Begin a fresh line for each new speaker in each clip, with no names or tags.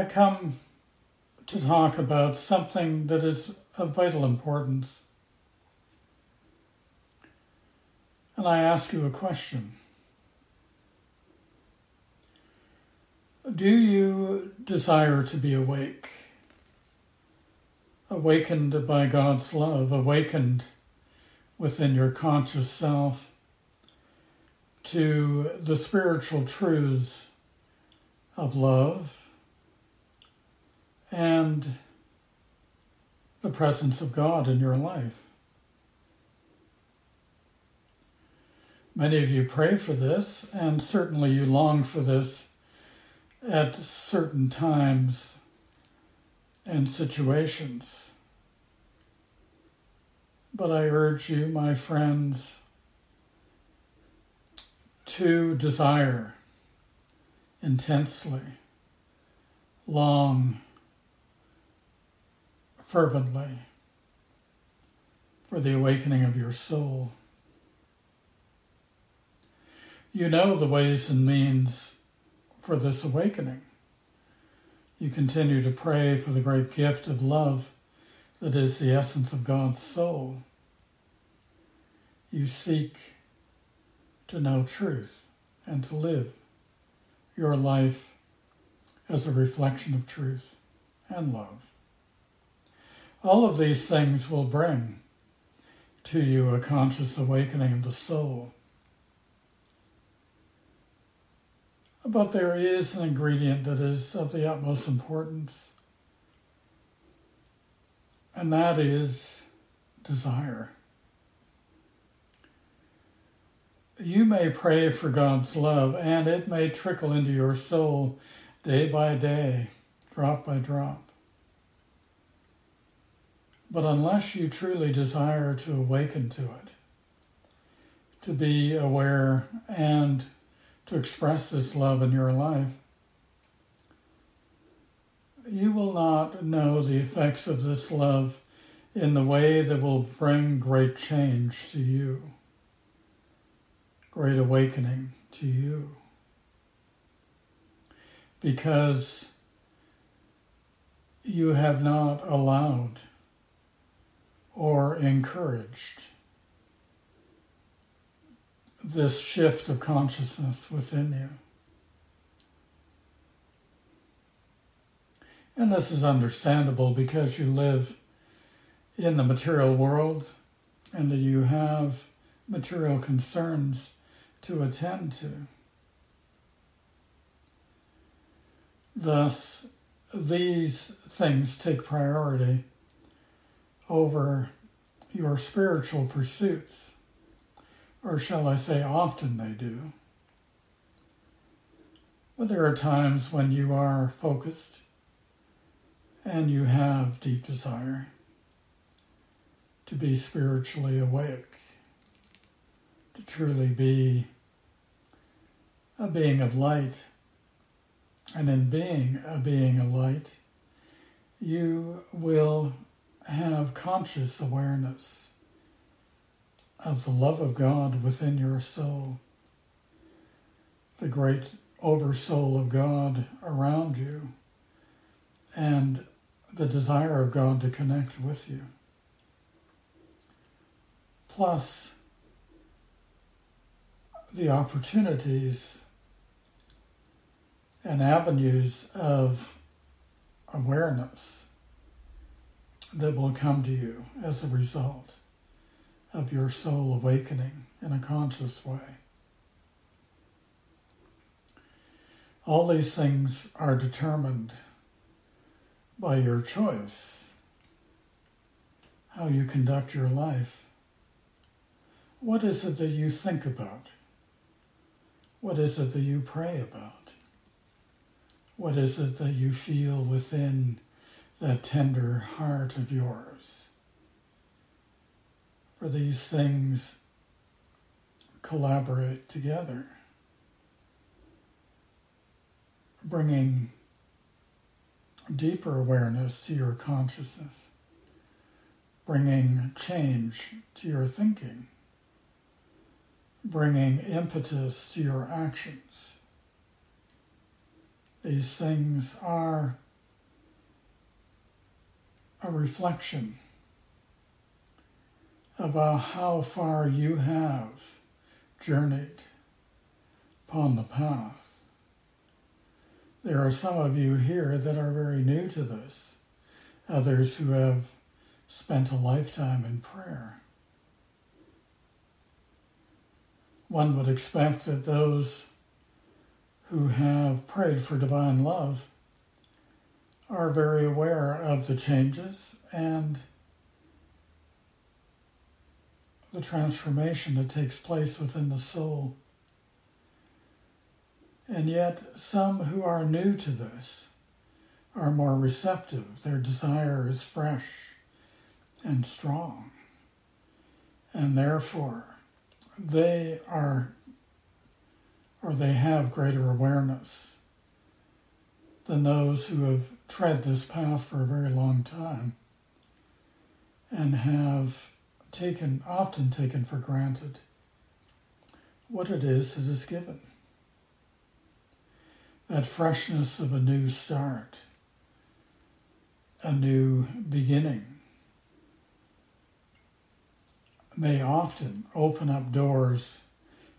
I come to talk about something that is of vital importance. And I ask you a question Do you desire to be awake? Awakened by God's love, awakened within your conscious self to the spiritual truths of love and the presence of God in your life. Many of you pray for this, and certainly you long for this at certain times and situations. But I urge you, my friends, to desire intensely, long, fervently for the awakening of your soul. You know the ways and means for this awakening. You continue to pray for the great gift of love that is the essence of God's soul. You seek to know truth and to live your life as a reflection of truth and love. All of these things will bring to you a conscious awakening of the soul. But there is an ingredient that is of the utmost importance, and that is desire. You may pray for God's love, and it may trickle into your soul day by day, drop by drop. But unless you truly desire to awaken to it, to be aware and to express this love in your life, you will not know the effects of this love in the way that will bring great change to you, great awakening to you. Because you have not allowed or encouraged this shift of consciousness within you. And this is understandable because you live in the material world and that you have material concerns to attend to. Thus, these things take priority over your spiritual pursuits, or shall I say, often they do. But there are times when you are focused and you have deep desire to be spiritually awake, to truly be a being of light. And in being a being of light, you will have conscious awareness of the love of God within your soul, the great oversoul of God around you, and the desire of God to connect with you. Plus, the opportunities and avenues of awareness that will come to you as a result of your soul awakening in a conscious way. All these things are determined by your choice, how you conduct your life. What is it that you think about? What is it that you pray about? What is it that you feel within that tender heart of yours? For these things collaborate together, bringing deeper awareness to your consciousness, bringing change to your thinking, bringing impetus to your actions. These things are a reflection uh, how far you have journeyed upon the path. There are some of you here that are very new to this, others who have spent a lifetime in prayer. One would expect that those who have prayed for divine love are very aware of the changes and the transformation that takes place within the soul and yet, some who are new to this are more receptive. Their desire is fresh and strong. And therefore, they are, or they have greater awareness than those who have tread this path for a very long time and have taken, often taken for granted what it is that is given. That freshness of a new start, a new beginning, may often open up doors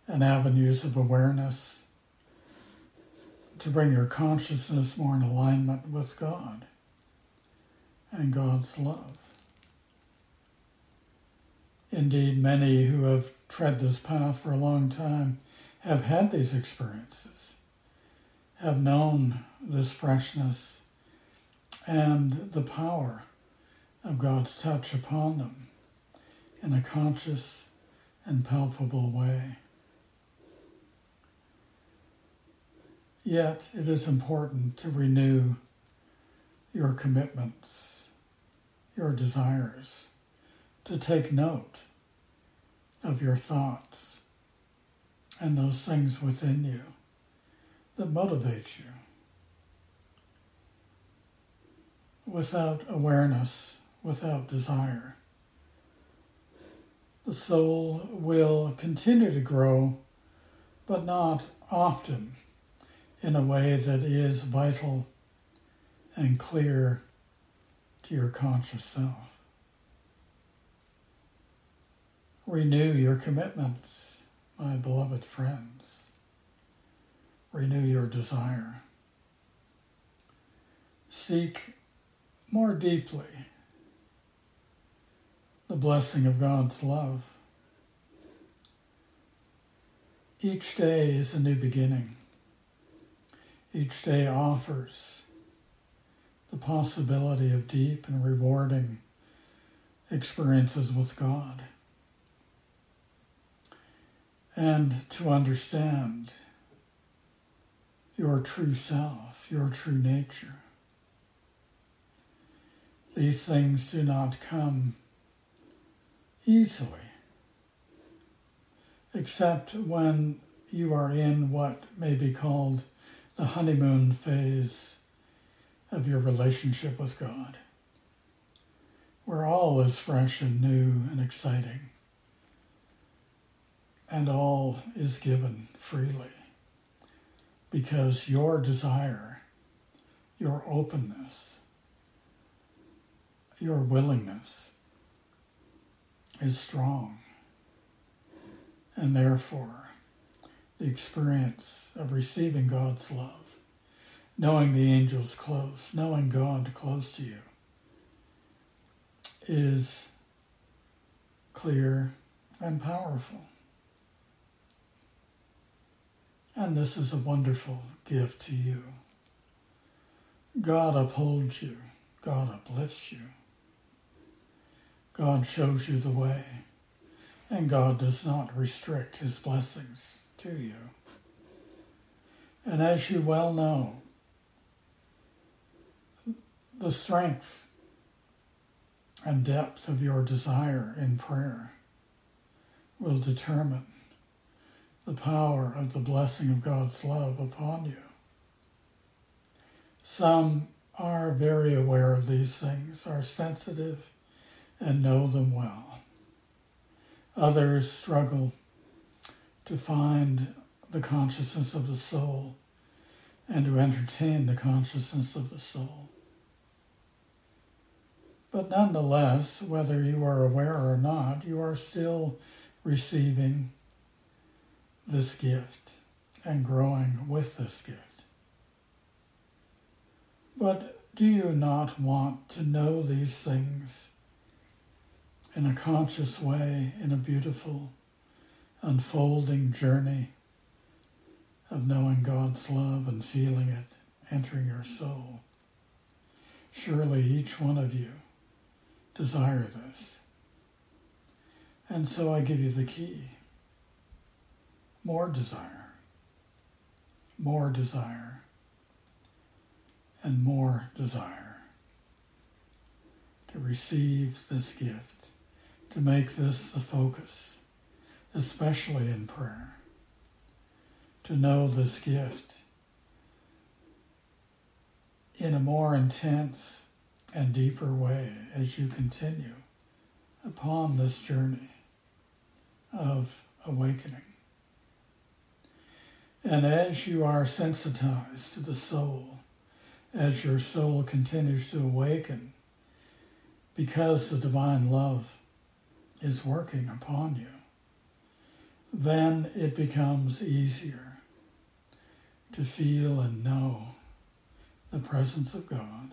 and avenues of awareness to bring your consciousness more in alignment with God and God's love. Indeed, many who have tread this path for a long time have had these experiences have known this freshness and the power of God's touch upon them in a conscious and palpable way. Yet it is important to renew your commitments, your desires, to take note of your thoughts and those things within you that motivate you. Without awareness, without desire, the soul will continue to grow, but not often in a way that is vital and clear to your conscious self. Renew your commitments, my beloved friends renew your desire. Seek more deeply the blessing of God's love. Each day is a new beginning. Each day offers the possibility of deep and rewarding experiences with God. And to understand your true self, your true nature. These things do not come easily, except when you are in what may be called the honeymoon phase of your relationship with God, where all is fresh and new and exciting, and all is given freely because your desire, your openness, your willingness is strong. And therefore, the experience of receiving God's love, knowing the angels close, knowing God close to you, is clear and powerful. And this is a wonderful gift to you. God upholds you, God uplifts you. God shows you the way, and God does not restrict his blessings to you. And as you well know, the strength and depth of your desire in prayer will determine the power of the blessing of God's love upon you. Some are very aware of these things, are sensitive, and know them well. Others struggle to find the consciousness of the soul and to entertain the consciousness of the soul. But nonetheless, whether you are aware or not, you are still receiving this gift and growing with this gift. But do you not want to know these things in a conscious way, in a beautiful, unfolding journey of knowing God's love and feeling it entering your soul? Surely each one of you desire this. And so I give you the key more desire, more desire, and more desire to receive this gift, to make this the focus, especially in prayer, to know this gift in a more intense and deeper way as you continue upon this journey of awakening. And as you are sensitized to the soul, as your soul continues to awaken, because the divine love is working upon you, then it becomes easier to feel and know the presence of God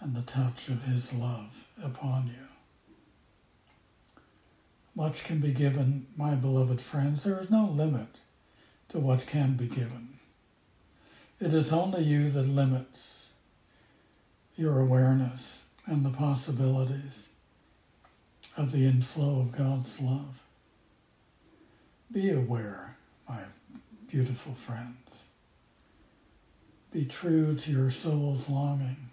and the touch of His love upon you. Much can be given, my beloved friends. There is no limit to what can be given. It is only you that limits your awareness and the possibilities of the inflow of God's love. Be aware, my beautiful friends. Be true to your soul's longing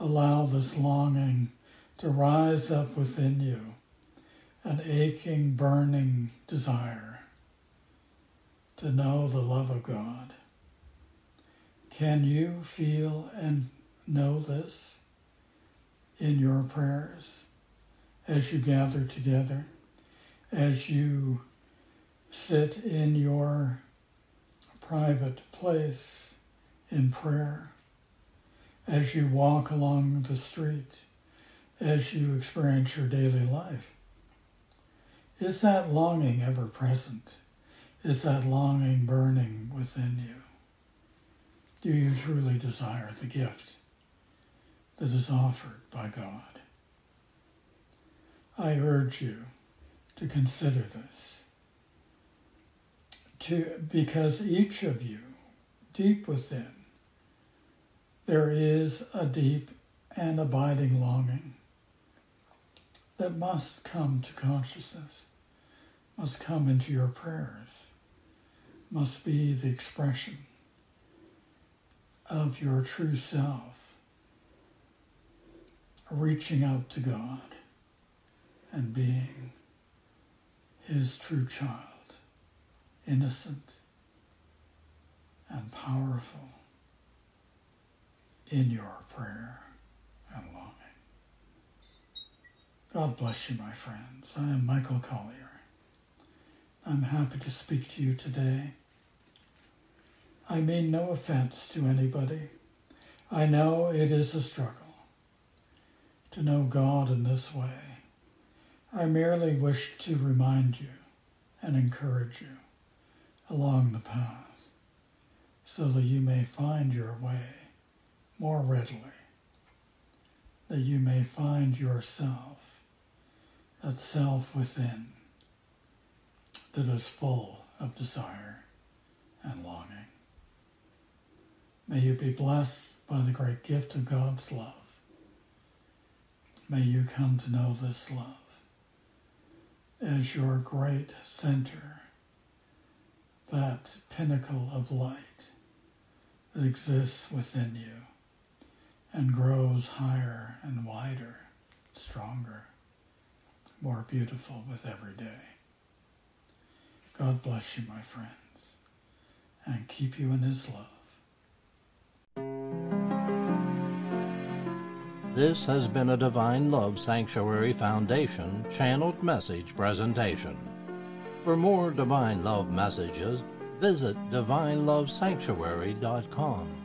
allow this longing to rise up within you, an aching, burning desire to know the love of God. Can you feel and know this in your prayers as you gather together, as you sit in your private place in prayer? as you walk along the street, as you experience your daily life. Is that longing ever present? Is that longing burning within you? Do you truly desire the gift that is offered by God? I urge you to consider this. To, because each of you, deep within, there is a deep and abiding longing that must come to consciousness, must come into your prayers, must be the expression of your true self, reaching out to God and being His true child, innocent and powerful in your prayer and longing. God bless you, my friends. I am Michael Collier. I'm happy to speak to you today. I mean no offense to anybody. I know it is a struggle to know God in this way. I merely wish to remind you and encourage you along the path so that you may find your way more readily, that you may find yourself, that self within that is full of desire and longing. May you be blessed by the great gift of God's love. May you come to know this love as your great center, that pinnacle of light that exists within you and grows higher and wider, stronger, more beautiful with every day. God bless you, my friends, and keep you in His love.
This has been a Divine Love Sanctuary Foundation channeled message presentation. For more Divine Love messages, visit divinelovesanctuary.com.